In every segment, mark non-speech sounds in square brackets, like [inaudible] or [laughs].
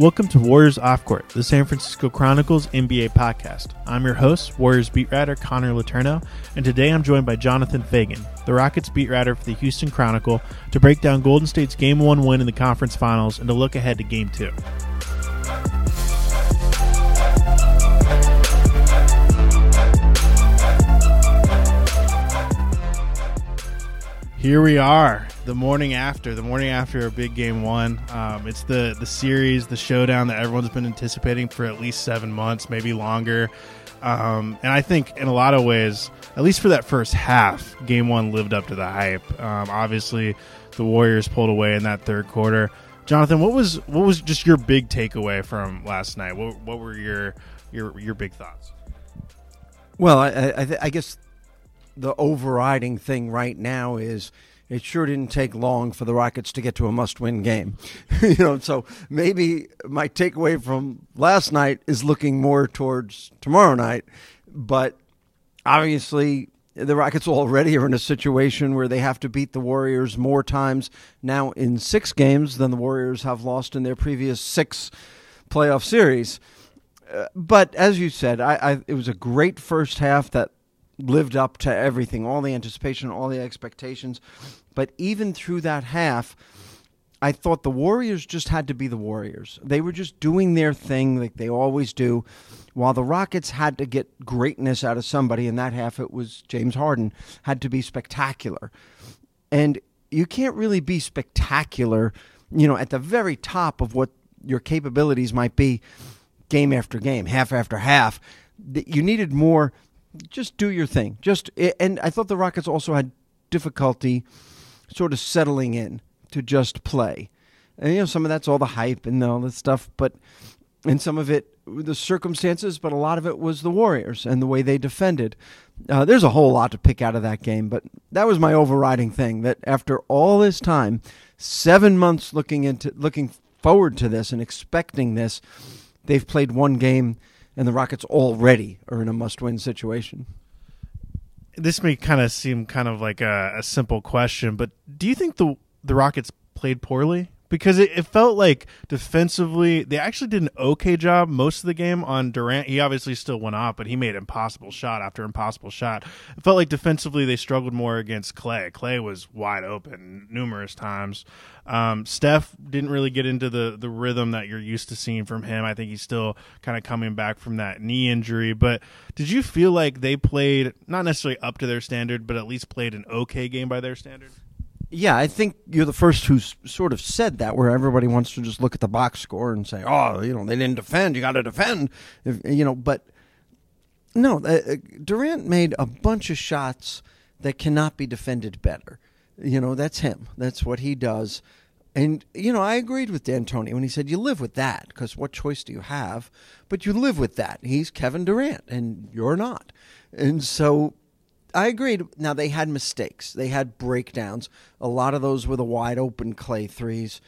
Welcome to Warriors Off Court, the San Francisco Chronicles NBA podcast. I'm your host, Warriors beat writer Connor Letourneau, and today I'm joined by Jonathan Feigen, the Rockets beat writer for the Houston Chronicle, to break down Golden State's Game 1 win in the conference finals and to look ahead to Game 2. Here we are, the morning after, the morning after a big game one. Um, it's the the series, the showdown that everyone's been anticipating for at least seven months, maybe longer. Um, and I think in a lot of ways, at least for that first half, game one lived up to the hype. Um, obviously, the Warriors pulled away in that third quarter. Jonathan, what was what was just your big takeaway from last night? What, what were your your your big thoughts? Well, I, I, I guess the overriding thing right now is it sure didn't take long for the Rockets to get to a must-win game. [laughs] you know, so maybe my takeaway from last night is looking more towards tomorrow night, but obviously the Rockets already are in a situation where they have to beat the Warriors more times now in 6 games than the Warriors have lost in their previous 6 playoff series. Uh, but as you said, I, I, it was a great first half that lived up to everything, all the anticipation, all the expectations. But even through that half, I thought the Warriors just had to be the Warriors. They were just doing their thing like they always do, while the Rockets had to get greatness out of somebody. In that half, it was James Harden, had to be spectacular. And you can't really be spectacular, you know, at the very top of what your capabilities might be game after game, half after half. You needed more just do your thing. Just and I thought the Rockets also had difficulty sort of settling in to just play. And you know, some of that's all the hype and all this stuff, but and some of it the circumstances, but a lot of it was the Warriors and the way they defended. Uh, there's a whole lot to pick out of that game, but that was my overriding thing. That after all this time, seven months looking into looking forward to this and expecting this, they've played one game and the Rockets already are in a must-win situation. This may kind of seem kind of like a, a simple question, but do you think the the Rockets played poorly? Because it, it, felt like defensively they actually did an okay job most of the game on Durant. He obviously still went off, but he made impossible shot after impossible shot. It felt like defensively they struggled more against Clay. Clay was wide open numerous times. Um, Steph didn't really get into the the rhythm that you're used to seeing from him. I think he's still kind of coming back from that knee injury. But did you feel like they played not necessarily up to their standard, but at least played an okay game by their standard? Yeah, I think you're the first who's sort of said that, where everybody wants to just look at the box score and say, "Oh, you know, they didn't defend. You got to defend," if, you know. But no, uh, uh, Durant made a bunch of shots that cannot be defended better. You know, that's him. That's what he does. And you know, I agreed with D'Antoni when he said you live with that because what choice do you have? But you live with that. He's Kevin Durant, and you're not. And so I agreed. Now they had mistakes. They had breakdowns. A lot of those were the wide open Clay threes.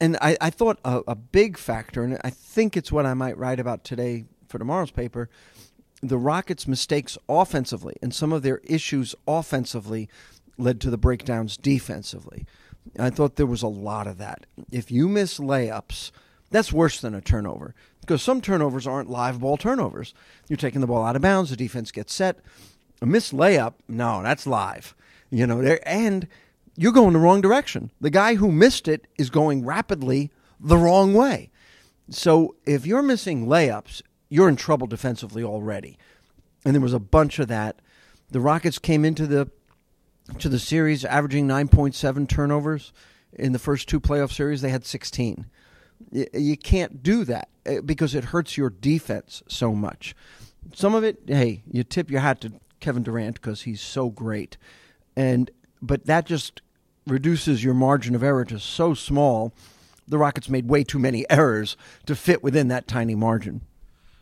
And I, I thought a, a big factor, and I think it's what I might write about today for tomorrow's paper, the Rockets' mistakes offensively and some of their issues offensively led to the breakdowns defensively. I thought there was a lot of that. If you miss layups, that's worse than a turnover because some turnovers aren't live ball turnovers. You're taking the ball out of bounds, the defense gets set, a missed layup, no, that's live. You know, there and you're going the wrong direction. The guy who missed it is going rapidly the wrong way. So if you're missing layups, you're in trouble defensively already. And there was a bunch of that. The Rockets came into the to the series averaging 9.7 turnovers. In the first two playoff series, they had 16. You can't do that eh, because it hurts your defense so much. Some of it, hey, you tip your hat to Kevin Durant because he's so great, and but that just reduces your margin of error to so small. The Rockets made way too many errors to fit within that tiny margin.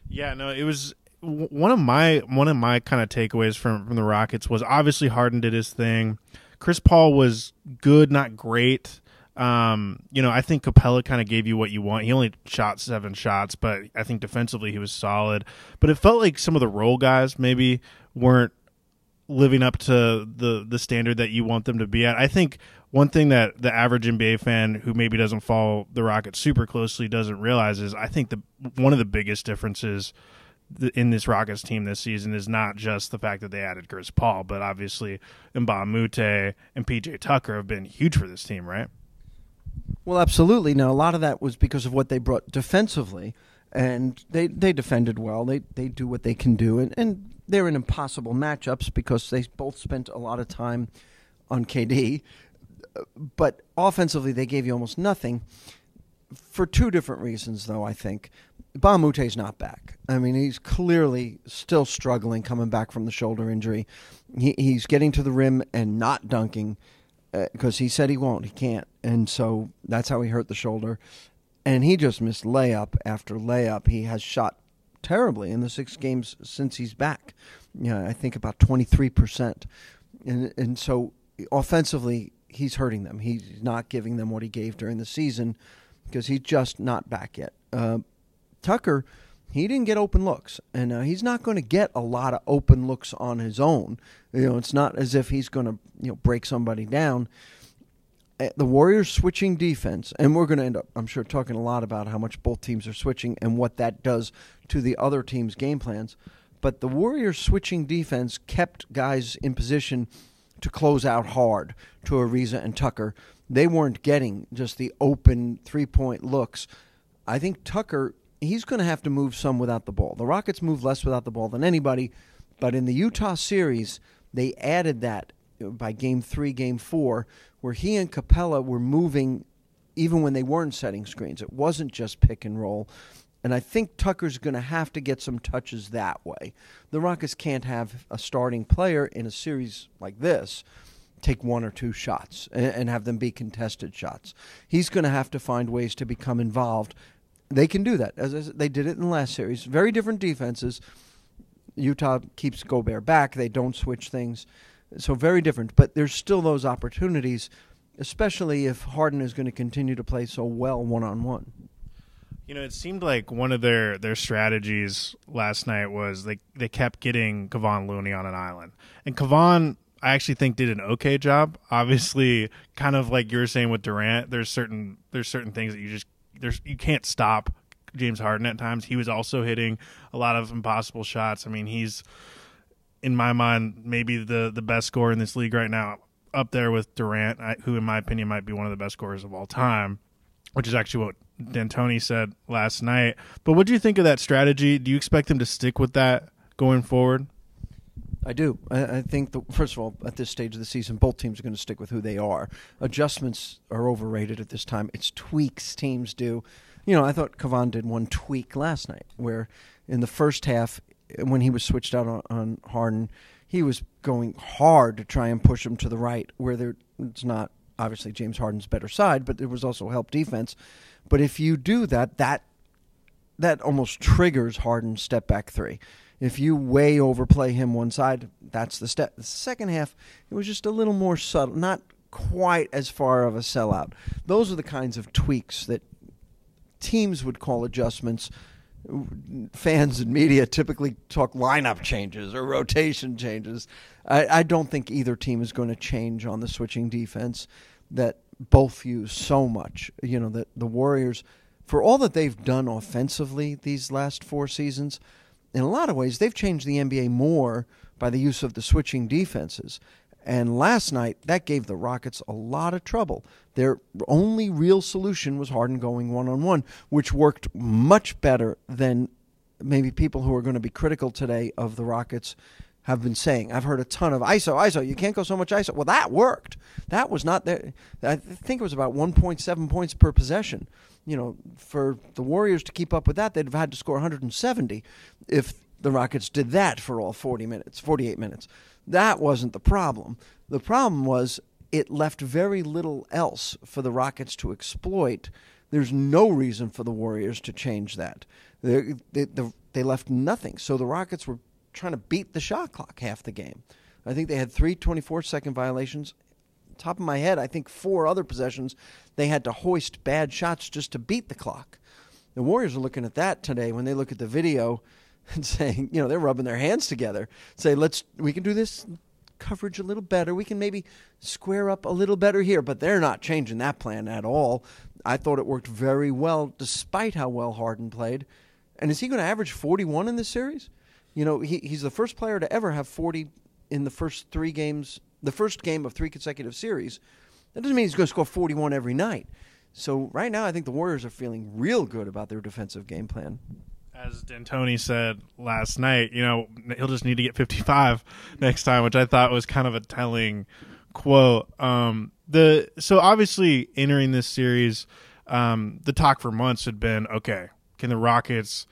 Yeah, no, it was one of my one of my kind of takeaways from from the Rockets was obviously Harden did his thing. Chris Paul was good, not great. Um, you know, I think Capela kind of gave you what you want. He only shot seven shots, but I think defensively he was solid. But it felt like some of the role guys maybe weren't living up to the the standard that you want them to be at. I think one thing that the average NBA fan who maybe doesn't follow the Rockets super closely doesn't realize is I think the one of the biggest differences in this Rockets team this season is not just the fact that they added Chris Paul, but obviously a and PJ Tucker have been huge for this team, right? Well, absolutely. Now, a lot of that was because of what they brought defensively, and they they defended well. They they do what they can do, and, and they're in impossible matchups because they both spent a lot of time on KD. But offensively, they gave you almost nothing for two different reasons, though. I think Moute's not back. I mean, he's clearly still struggling coming back from the shoulder injury. He, he's getting to the rim and not dunking because uh, he said he won't. He can't, and so that's how he hurt the shoulder. And he just missed layup after layup. He has shot terribly in the six games since he's back. Yeah, I think about twenty three percent, and and so offensively he's hurting them. He's not giving them what he gave during the season because he's just not back yet. Uh, Tucker, he didn't get open looks, and uh, he's not going to get a lot of open looks on his own. You know, it's not as if he's going to you know break somebody down. Uh, the Warriors switching defense, and we're going to end up, I'm sure, talking a lot about how much both teams are switching and what that does to the other team's game plans. But the Warriors switching defense kept guys in position to close out hard to Ariza and Tucker. They weren't getting just the open three point looks. I think Tucker he's going to have to move some without the ball. The Rockets move less without the ball than anybody, but in the Utah series, they added that by game three, game four, where he and Capela were moving even when they weren't setting screens. It wasn't just pick and roll. And I think Tucker's going to have to get some touches that way. The Rockets can't have a starting player in a series like this take one or two shots and, have them be contested shots. He's going to have to find ways to become involved they can do that. As, they did it in the last series. Very different defenses. Utah keeps Gobert back. They don't switch things. So very different. But there's still those opportunities, especially if Harden is going to continue to play so well one on one. You know, it seemed like one of their, their strategies last night was they they kept getting Kevon Looney on an island. And Kevon I actually think did an okay job. Obviously, kind of like you were saying with Durant, there's certain there's certain things that you just there's you can't stop James Harden at times. He was also hitting a lot of impossible shots. I mean, he's in my mind maybe the the best scorer in this league right now, up there with Durant, who in my opinion might be one of the best scorers of all time, which is actually what D'Antoni said last night. But what do you think of that strategy? Do you expect him to stick with that going forward? I do. I, I think, the, first of all, at this stage of the season, both teams are going to stick with who they are. Adjustments are overrated at this time. It's tweaks teams do. You know, I thought Kevon did one tweak last night where in the first half, when he was switched out on, on Harden, he was going hard to try and push him to the right, where there, it's not obviously James Harden's better side, but there was also help defense. But if you do that, that that almost triggers Harden's step back three. If you way overplay him one side, that's the step. The second half, it was just a little more subtle, not quite as far of a sellout. Those are the kinds of tweaks that teams would call adjustments. Fans and media typically talk lineup changes or rotation changes. I, I don't think either team is going to change on the switching defense that both use so much. You know, that the Warriors, for all that they've done offensively these last four seasons, in a lot of ways, they've changed the NBA more by the use of the switching defenses. And last night, that gave the Rockets a lot of trouble. Their only real solution was Harden going one on one, which worked much better than maybe people who are going to be critical today of the Rockets have been saying. I've heard a ton of ISO, ISO. You can't go so much ISO. Well, that worked. That was not there. I think it was about 1.7 points per possession you know, for the Warriors to keep up with that, they'd have had to score 170 if the Rockets did that for all 40 minutes, 48 minutes. That wasn't the problem. The problem was it left very little else for the Rockets to exploit. There's no reason for the Warriors to change that. They, they, they left nothing. So the Rockets were trying to beat the shot clock half the game. I think they had three 24 second violations top of my head, I think four other possessions they had to hoist bad shots just to beat the clock. The Warriors are looking at that today when they look at the video [laughs] and saying, you know, they're rubbing their hands together, say, let's, we can do this. coverage a little better. We can maybe square up a little better here, but they're not changing that plan at all. I thought it worked very well, despite how well Harden played. And is he going to average 41 in this series? You know, he, he's the first player to ever have 40 in the first three games, the first game of three consecutive series. That doesn't mean he's going to score 41 every night. So right now, I think the Warriors are feeling real good about their defensive game plan. As D'Antoni said last night, you know he'll just need to get 55 next time, which I thought was kind of a telling quote. Um, the so obviously entering this series, um, the talk for months had been okay. Can the Rockets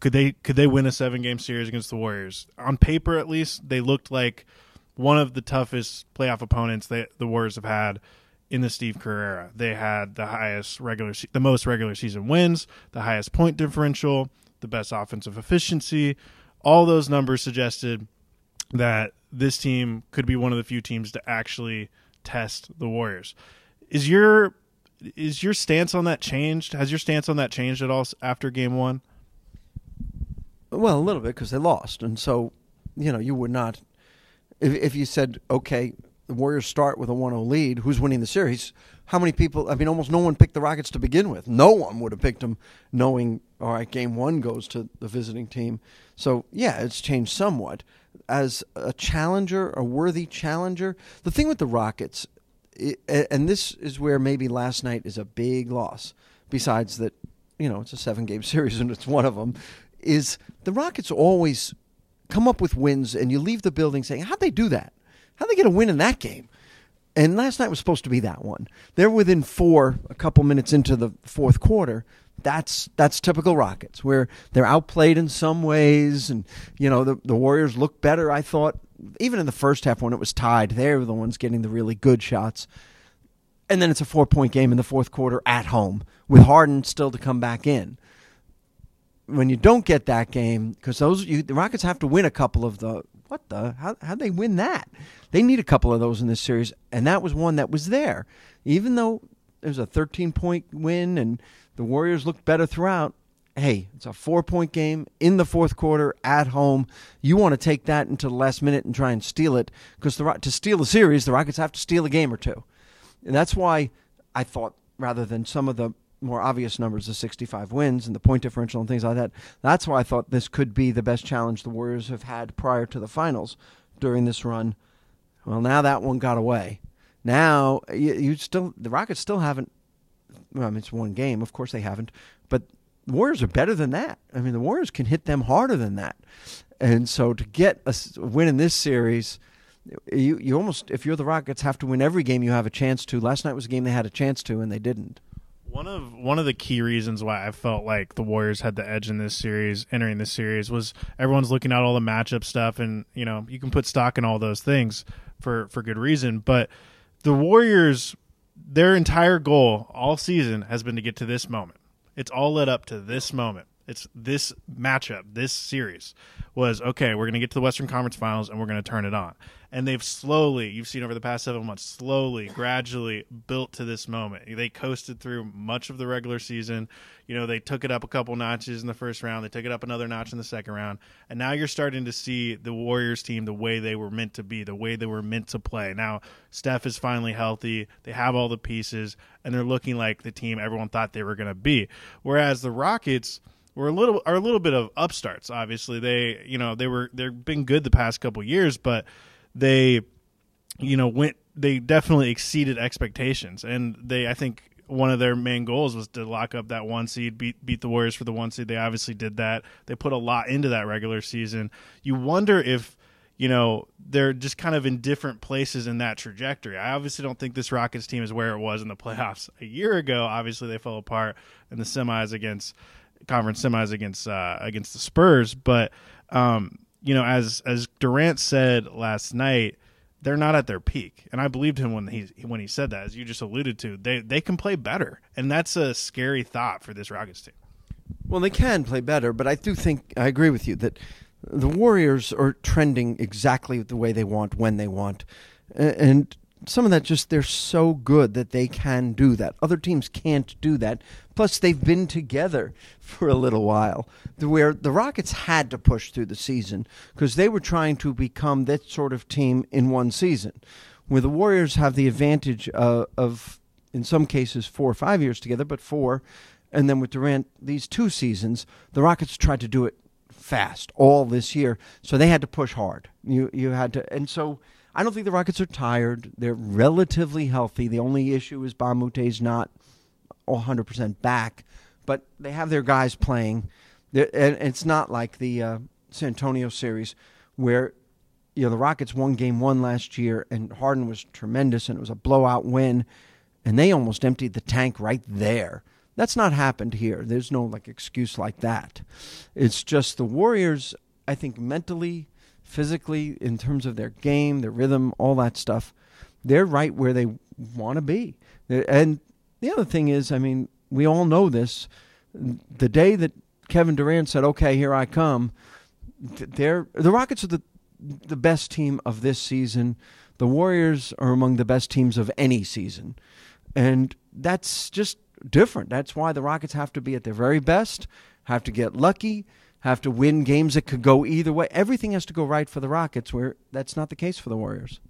could they could they win a seven game series against the Warriors? On paper, at least, they looked like one of the toughest playoff opponents that the Warriors have had in the Steve Kerr era. They had the highest regular, the most regular season wins, the highest point differential, the best offensive efficiency. All those numbers suggested that this team could be one of the few teams to actually test the Warriors. Is your is your stance on that changed? Has your stance on that changed at all after Game One? Well, a little bit because they lost, and so you know you would not. If, if you said, okay, the Warriors start with a 1-0 lead, who's winning the series? How many people? I mean, almost no one picked the Rockets to begin with. No one would have picked them, knowing all right, game one goes to the visiting team. So yeah, it's changed somewhat. As a challenger, a worthy challenger, the thing with the Rockets, it, and this is where maybe last night is a big loss. Besides that, you know, it's a seven-game [laughs] series and it's one of them. Is the Rockets always come up with wins, and you leave the building saying, "How'd they do that?" How'd they get a win in that game? And last night was supposed to be that one. They're within four a couple minutes into the fourth quarter. That's that's typical Rockets, where they're outplayed in some ways, and you know the the Warriors look better. I thought even in the first half when it was tied, they were the ones getting the really good shots. And then it's a four point game in the fourth quarter at home with Harden still to come back in. When you don't get that game, because those you, the Rockets have to win a couple of the what the how how'd they win that? They need a couple of those in this series, and that was one that was there. Even though it was a 13 point win and the Warriors looked better throughout. Hey, it's a four point game in the fourth quarter at home. You want to take that into the last minute and try and steal it because the, to steal the series, the Rockets have to steal a game or two. And that's why I thought rather than some of the more obvious numbers of 65 wins and the point differential and things like that. That's why I thought this could be the best challenge the Warriors have had prior to the finals during this run. Well, now that one got away. Now you, you still the Rockets still haven't. Well, I mean, it's one game. Of course they haven't, but the Warriors are better than that. I mean, the Warriors can hit them harder than that. And so to get a win in this series, you you almost if you're the Rockets have to win every game you have a chance to. Last night was a game they had a chance to and they didn't. One of one of the key reasons why I felt like the Warriors had the edge in this series, entering this series, was everyone's looking at all the matchup stuff, and you know you can put stock in all those things for for good reason. But the Warriors, their entire goal all season has been to get to this moment. It's all led up to this moment. It's this matchup, this series was okay. We're going to get to the Western Conference Finals and we're going to turn it on. And they've slowly, you've seen over the past seven months, slowly, gradually built to this moment. They coasted through much of the regular season. You know, they took it up a couple notches in the first round. They took it up another notch in the second round. And now you're starting to see the Warriors team the way they were meant to be, the way they were meant to play. Now, Steph is finally healthy. They have all the pieces, and they're looking like the team everyone thought they were going to be. Whereas the Rockets were a little are a little bit of upstarts. Obviously, they you know they were they've been good the past couple years, but they you know went they definitely exceeded expectations, and they I think one of their main goals was to lock up that one seed, beat beat the Warriors for the one seed. They obviously did that. They put a lot into that regular season. You wonder if you know they're just kind of in different places in that trajectory. I obviously don't think this Rockets team is where it was in the [laughs] playoffs a year ago. Obviously, they fell apart in the semis against conference semis against uh, against the Spurs. But um, you know, as as Durant said last night, they're not at their peak, and I believed him when he when he said that. As you just alluded to, they they can play better, and that's a scary thought for this Rockets team. Well, they can play better, but I do think I agree with you that the Warriors are trending exactly the way they want when they want, and some of that just they're so good that they can do that. Other teams can't do that. Plus, they've been together [laughs] for a little while, where the Rockets had to push through the season because they were trying to become that sort of team in one season. Where the Warriors have the advantage uh, of, in some cases, four or five years together, but four, and then with Durant, these two seasons, the Rockets tried to do it fast all this year, so they had to push hard. You you had to, and so I don't think the Rockets are tired. They're relatively healthy. The only issue is Moute's not 100% back, but they have their guys playing. and it's not like the uh, San Antonio series where you know the Rockets won game one last year and Harden was tremendous and it was a blowout win and they almost emptied the tank right there. That's not happened here. There's no like excuse like that. It's just the Warriors, I think mentally physically, in terms of their game, their rhythm, all that stuff, they're right where they want to be. And the other thing is, I mean, we all know this. The day that Kevin Durant said, "Okay, here I come," they're the Rockets are the the best team of this season. The Warriors are among the best teams of any season, and that's just different. That's why the Rockets have to be at their very best, have to get lucky, have to win games that could go either way. Everything has to go right for the Rockets, where that's not the case for the Warriors.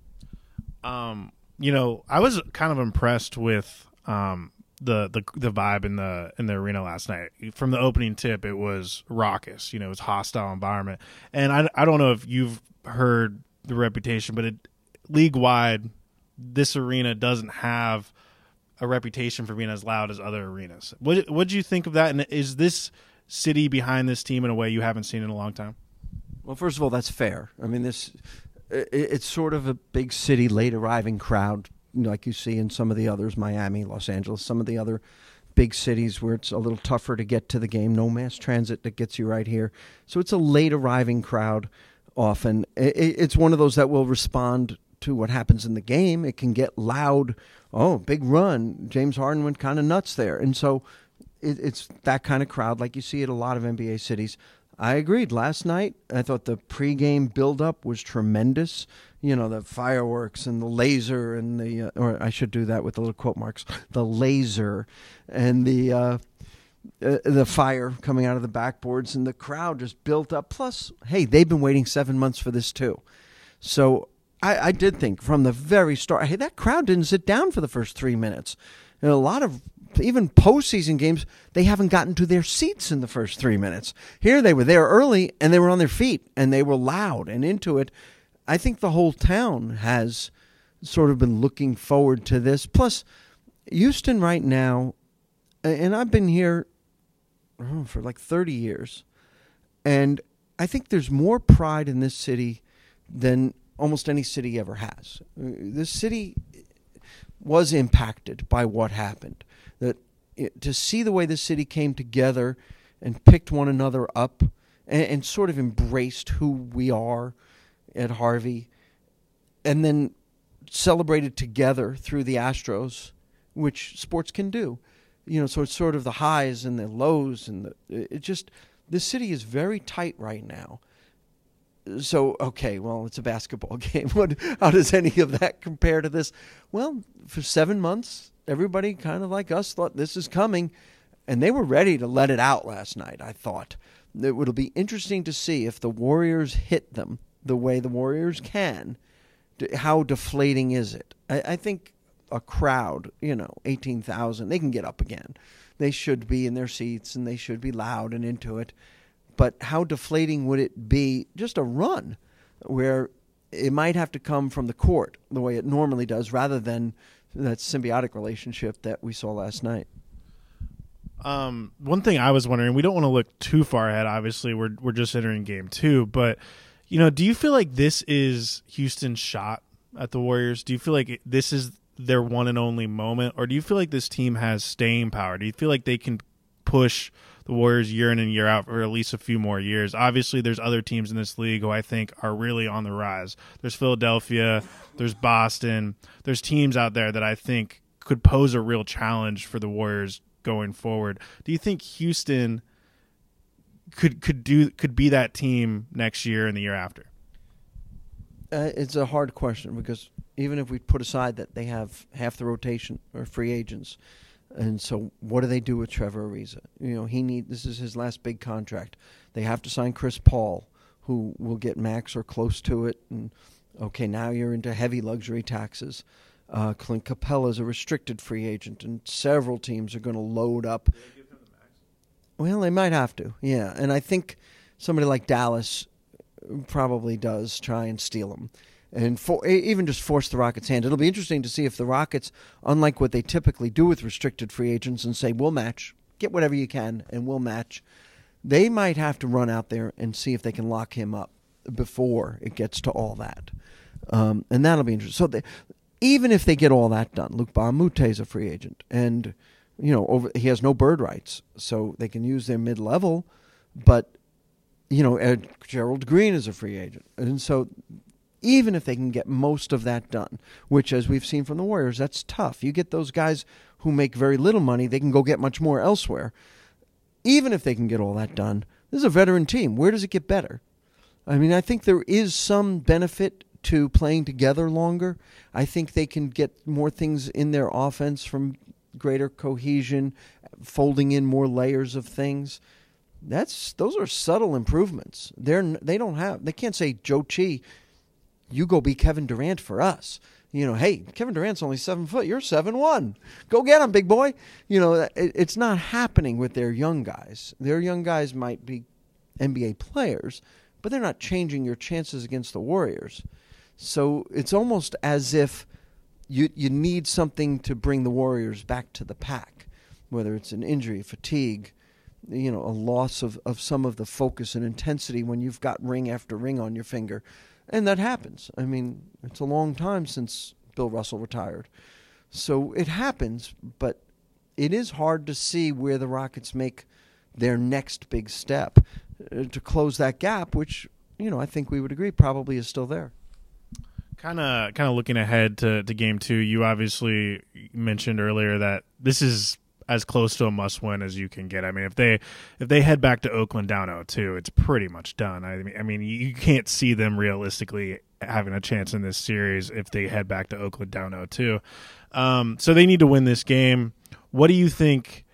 Um, you know, I was kind of impressed with um, the the the vibe in the in the arena last night. From the opening tip, it was raucous. You know, it was hostile environment, and I I don't know if you've heard the reputation, but it league wide, this arena doesn't have a reputation for being as loud as other arenas. What what do you think of that? And is this city behind this team in a way you haven't seen in a long time? Well, first of all, that's fair. I mean, this it's sort of a big city late arriving crowd, like you see in some of the others, Miami, Los Angeles, some of the other big cities where it's a little tougher to get to the game. No mass transit that gets you right here, so it's a late arriving crowd. Often, it's one of those that will respond to what happens in the game. It can get loud. Oh, big run! James Harden went kind of nuts there, and so it, it's that kind of crowd, like you see at a lot of NBA cities. I agreed. Last night, I thought the pregame buildup was tremendous. You know, the fireworks and the laser and the, uh, or I should do that with the little quote marks, the laser and the, uh, uh, the fire coming out of the backboards and the crowd just built up. Plus, hey, they've been waiting seven months for this too. So I, I did think from the very start, hey, that crowd didn't sit down for the first three minutes. And a lot of even postseason games, they haven't gotten to their seats in the first three minutes. Here they were there early and they were on their feet and they were loud and into it. I think the whole town has sort of been looking forward to this. Plus, Houston right now, and I've been here oh, for like 30 years, and I think there's more pride in this city than almost any city ever has. Uh, this city was impacted by what happened that it, to see the way the city came together and picked one another up and, and sort of embraced who we are at Harvey, and then celebrated together through the Astros, which sports can do. You know, so it's sort of the highs and the lows, and the, it just the city is very tight right now. So okay, well, it's a basketball [laughs] game. What? How does any of that compare to this? Well, for seven months, everybody kind of like us thought this is coming, and they were ready to let it out last night. I thought it would be interesting to see if the Warriors hit them the way the Warriors can. How deflating is it? I, I think a crowd, you know, eighteen thousand, they can get up again. They should be in their seats and they should be loud and into it. But how deflating would it be just a run where it might have to come from the court the way it normally does rather than that symbiotic relationship that we saw last night. Um, one thing I was wondering, we don't want to look too far ahead. Obviously, we're we're just entering game two, but you know, do you feel like this is Houston's shot at the Warriors? Do you feel like this is their one and only moment, or do you feel like this team has staying power? Do you feel like they can push the Warriors year in and year out for at least a few more years. Obviously, there's other teams in this league who I think are really on the rise. There's Philadelphia, there's Boston, there's teams out there that I think could pose a real challenge for the Warriors going forward. Do you think Houston could could do could be that team next year and the year after? Uh, it's a hard question because even if we put aside that they have half the rotation or free agents. And so, what do they do with Trevor Ariza? You know, he need this is his last big contract. They have to sign Chris Paul, who will get max or close to it. And okay, now you're into heavy luxury taxes. Uh, Clint Capela is a restricted free agent, and several teams are going to load up. Well, they might have to, yeah. And I think somebody like Dallas probably does try and steal him and for, even just force the Rockets' hand. It'll be interesting to see if the Rockets, unlike what they typically do with restricted free agents and say, we'll match, get whatever you can, and we'll match, they might have to run out there and see if they can lock him up before it gets to all that. Um, and that'll be interesting. So they, even if they get all that done, Luc Moute is a free agent, and you know over, he has no bird rights, so they can use their mid level, but you know, Ed, Gerald Green is a free agent, and so even if they can get most of that done, which, as we've seen from the Warriors, that's tough. You get those guys who make very little money, they can go get much more elsewhere. Even if they can get all that done, this is a veteran team. Where does it get better? I mean, I think there is some benefit to playing together longer. I think they can get more things in their offense from greater cohesion, folding in more layers of things that's those are subtle improvements. They're they don't have they can't say Zhou Qi, you go be Kevin Durant for us. You know, hey, Kevin Durant's only seven foot. You're seven one. Go get him, big boy. You know, it, it's not happening with their young guys. Their young guys might be NBA players, but they're not changing your chances against the Warriors. So it's almost as if you you need something to bring the Warriors back to the pack, whether it's an injury, fatigue, you know, a loss of, of some of the focus and intensity when you've got ring after ring on your finger. And that happens. I mean, it's a long time since Bill Russell retired. So it happens, but it is hard to see where the Rockets make their next big step uh, to close that gap, which, you know, I think we would agree probably is still there. Kind of, kind of looking ahead to, to game two. You obviously mentioned earlier that this is as close to a must win as you can get. I mean, if they if they head back to Oakland down 0-2, it's pretty much done. I mean, I mean, you can't see them realistically having a chance in this series if they head back to Oakland down 0-2. Um, so they need to win this game. What do you think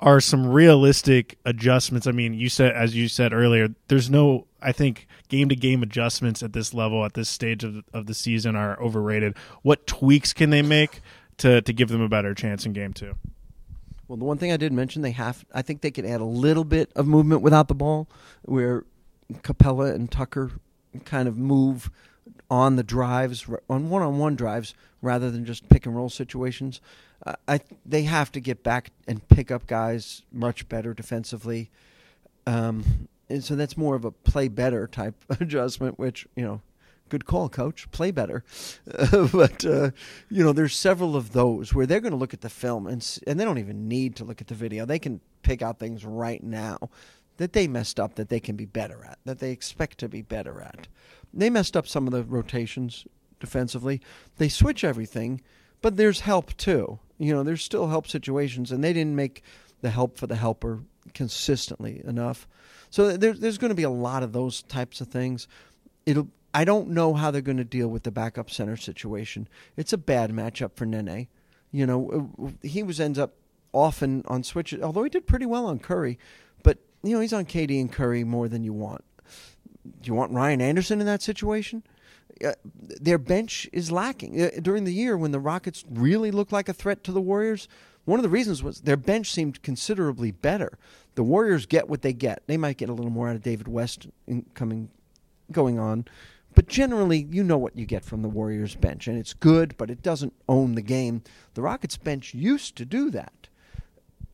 are some realistic adjustments? I mean, you said as you said earlier, there's no I think game to game adjustments at this level at this stage of of the season are overrated. What tweaks can they make to to give them a better chance in game 2? Well, the one thing I did mention, they have. I think they could add a little bit of movement without the ball, where Capela and Tucker kind of move on the drives, on one-on-one drives, rather than just pick and roll situations. Uh, I they have to get back and pick up guys much better defensively. Um, and so that's more of a play better type [laughs] adjustment, which you know good call, coach. Play better. [laughs] But uh, you know, there's several of those where they're going to look at the film and and they don't even need to look at the video. They can pick out things right now that they messed up that they can be better at, that they expect to be better at. They messed up some of the rotations defensively. They switch everything, but there's help too. You know, there's still help situations, and they didn't make the help for the helper consistently enough. So there, there's going to be a lot of those types of things. It'll I don't know how they're going to deal with the backup center situation. It's a bad matchup for Nene. You know, he was ends up often on switches, although he did pretty well on Curry. But you know, he's on KD and Curry more than you want. Do you want Ryan Anderson in that situation? Uh, their bench is lacking uh, during the year when the Rockets really looked like a threat to the Warriors. One of the reasons was their bench seemed considerably better. The Warriors get what they get. They might get a little more out of David West in coming going on, but generally, you know what you get from the Warriors bench, and it's good, but it doesn't own the game. The Rockets bench used to do that.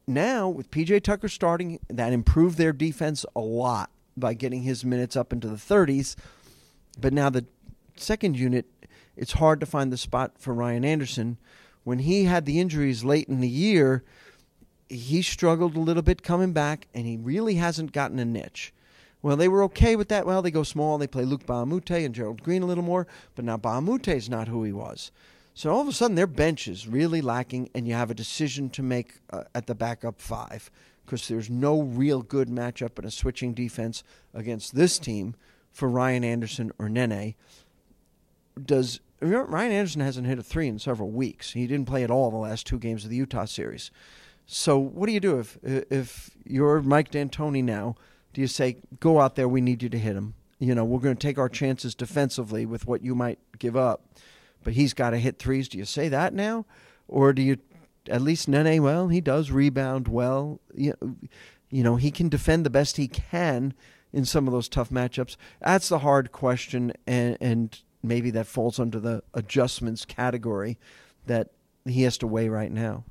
Now, with PJ Tucker starting, that improved their defense a lot by getting his minutes up into the 30s. But now the second unit, it's hard to find the spot for Ryan Anderson. When he had the injuries late in the year, he struggled a little bit coming back, and he really hasn't gotten a niche. Well, they were okay with that. Well, they go small. They play Luc Moute and Gerald Green a little more, but now is not who he was. So all of a sudden, their bench is really lacking, and you have a decision to make uh, at the backup five because there's no real good matchup in a switching defense against this team for Ryan Anderson or Nene. Does Ryan Anderson hasn't hit a three in several weeks. He didn't play at all the last two games of the Utah series. So what do you do if if you're Mike D'Antoni now? Do you say go out there? We need you to hit him. You know we're going to take our chances defensively with what you might give up, but he's got to hit threes. Do you say that now, or do you at least Nene? Well, he does rebound well. You know, you know he can defend the best he can in some of those tough matchups. That's the hard question, and and maybe that falls under the adjustments category that he has to weigh right now.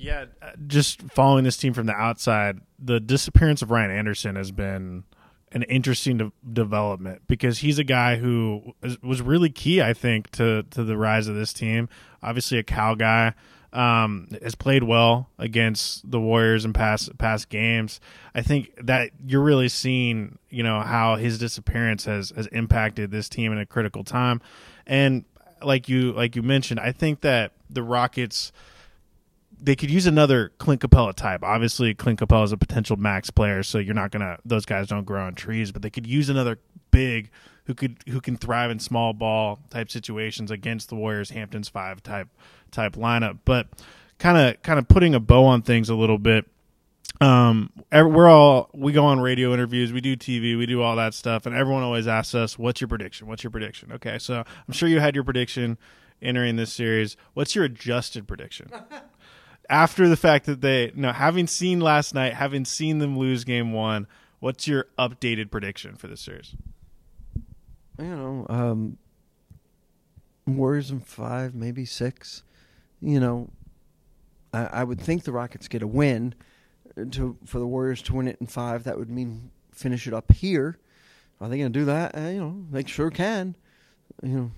Yeah, uh, just following this team from the outside, the disappearance of Ryan Anderson has been an interesting de- development because he's a guy who was really key, I think, to to the rise of this team. Obviously, a Cal guy um, has played well against the Warriors in past past games. I think that you're really seeing, you know, how his disappearance has has impacted this team in a critical time. And like you like you mentioned, I think that the Rockets they could use another Clint Capela type. Obviously, Clint Capela is a potential max player, so you're not gonna those guys don't grow on trees, but they could use another big who could who can thrive in small ball type situations against the Warriors Hamptons five type type lineup. But kind of kind of putting a bow on things a little bit. Um, we're all we go on radio interviews, we do TV, we do all that stuff, and everyone always asks us, "What's your prediction? What's your prediction?" Okay, so I'm sure you had your prediction entering this series. What's your adjusted prediction? [laughs] After the fact that they, no, having seen last night, having seen them lose game one, what's your updated prediction for this series? You know, um, Warriors in five, maybe six you know, I, I would think the Rockets get a win to for the Warriors to win it in five. That would mean finish it up here. Are they going to do that? Uh, you know, they sure can. You know,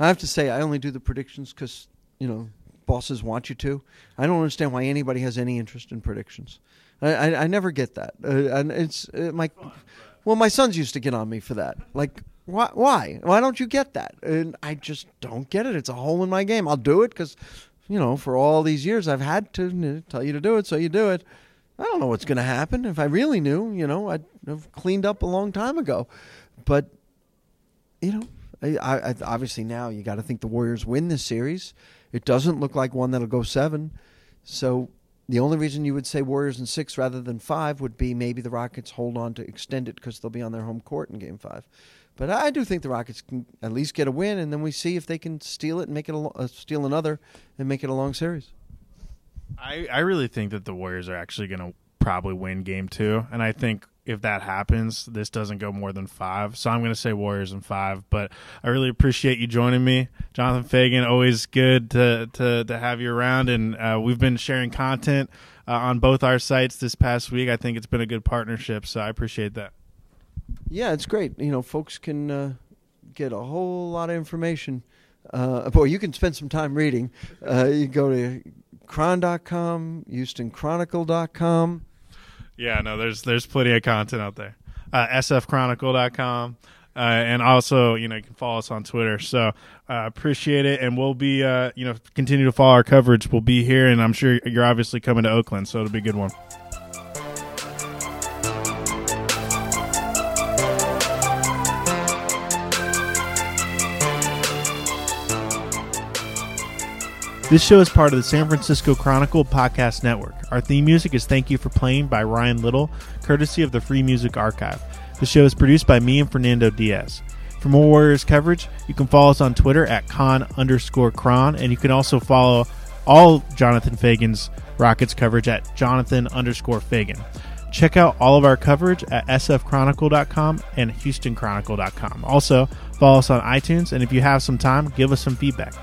I have to say I only do the predictions because you know bosses want you to. I don't understand why anybody has any interest in predictions. I I, I never get that. Uh, and it's uh, my well, my sons used to get on me for that. Like why? Why? Why don't you get that? And I just don't get it. It's a hole in my game. I'll do it because, you know, for all these years I've had to tell you to do it, so you do it. I don't know what's going to happen. If I really knew, you know, I'd have cleaned up a long time ago. But, you know, I, I obviously now you got to think the Warriors win this series. It doesn't look like one that'll go seven. So the only reason you would say Warriors in six rather than five would be maybe the Rockets hold on to extend it because they'll be on their home court in Game Five. But I do think the Rockets can at least get a win, and then we see if they can steal it and make it a, uh, steal another and make it a long series. I I really think that the Warriors are actually going to probably win Game Two, and I think if that happens, this doesn't go more than five. So I'm going to say Warriors in five. But I really appreciate you joining me, Jonathan Feigen. Always good to to, to have you around, and uh, we've been sharing content uh, on both our sites this past week. I think it's been a good partnership, so I appreciate that. Yeah, it's great. You know, folks can uh, get a whole lot of information. Uh, boy, you can spend some time reading. Uh, you go to chron.com, houstonchronicle.com. Yeah, no, there's there's plenty of content out there. Uh, sfchronicle.com. Uh, and also, you know, you can follow us on Twitter. So uh, appreciate it, and we'll be, uh, you know, continue to follow our coverage. We'll be here, and I'm sure you're obviously coming to Oakland, so it'll be a good one. This show is part of the San Francisco Chronicle Podcast Network. Our theme music is Thank You for Playing by Ryan Little, courtesy of the Free Music Archive. The show is produced by me and Fernando Diaz. For more Warriors coverage, you can follow us on Twitter at con underscore Chron, and you can also follow all Jonathan Feigen's Rockets coverage at Jonathan underscore Feigen. Check out all of our coverage at sfchronicle.com and houstonchronicle.com. Also, follow us on iTunes, and if you have some time, give us some feedback.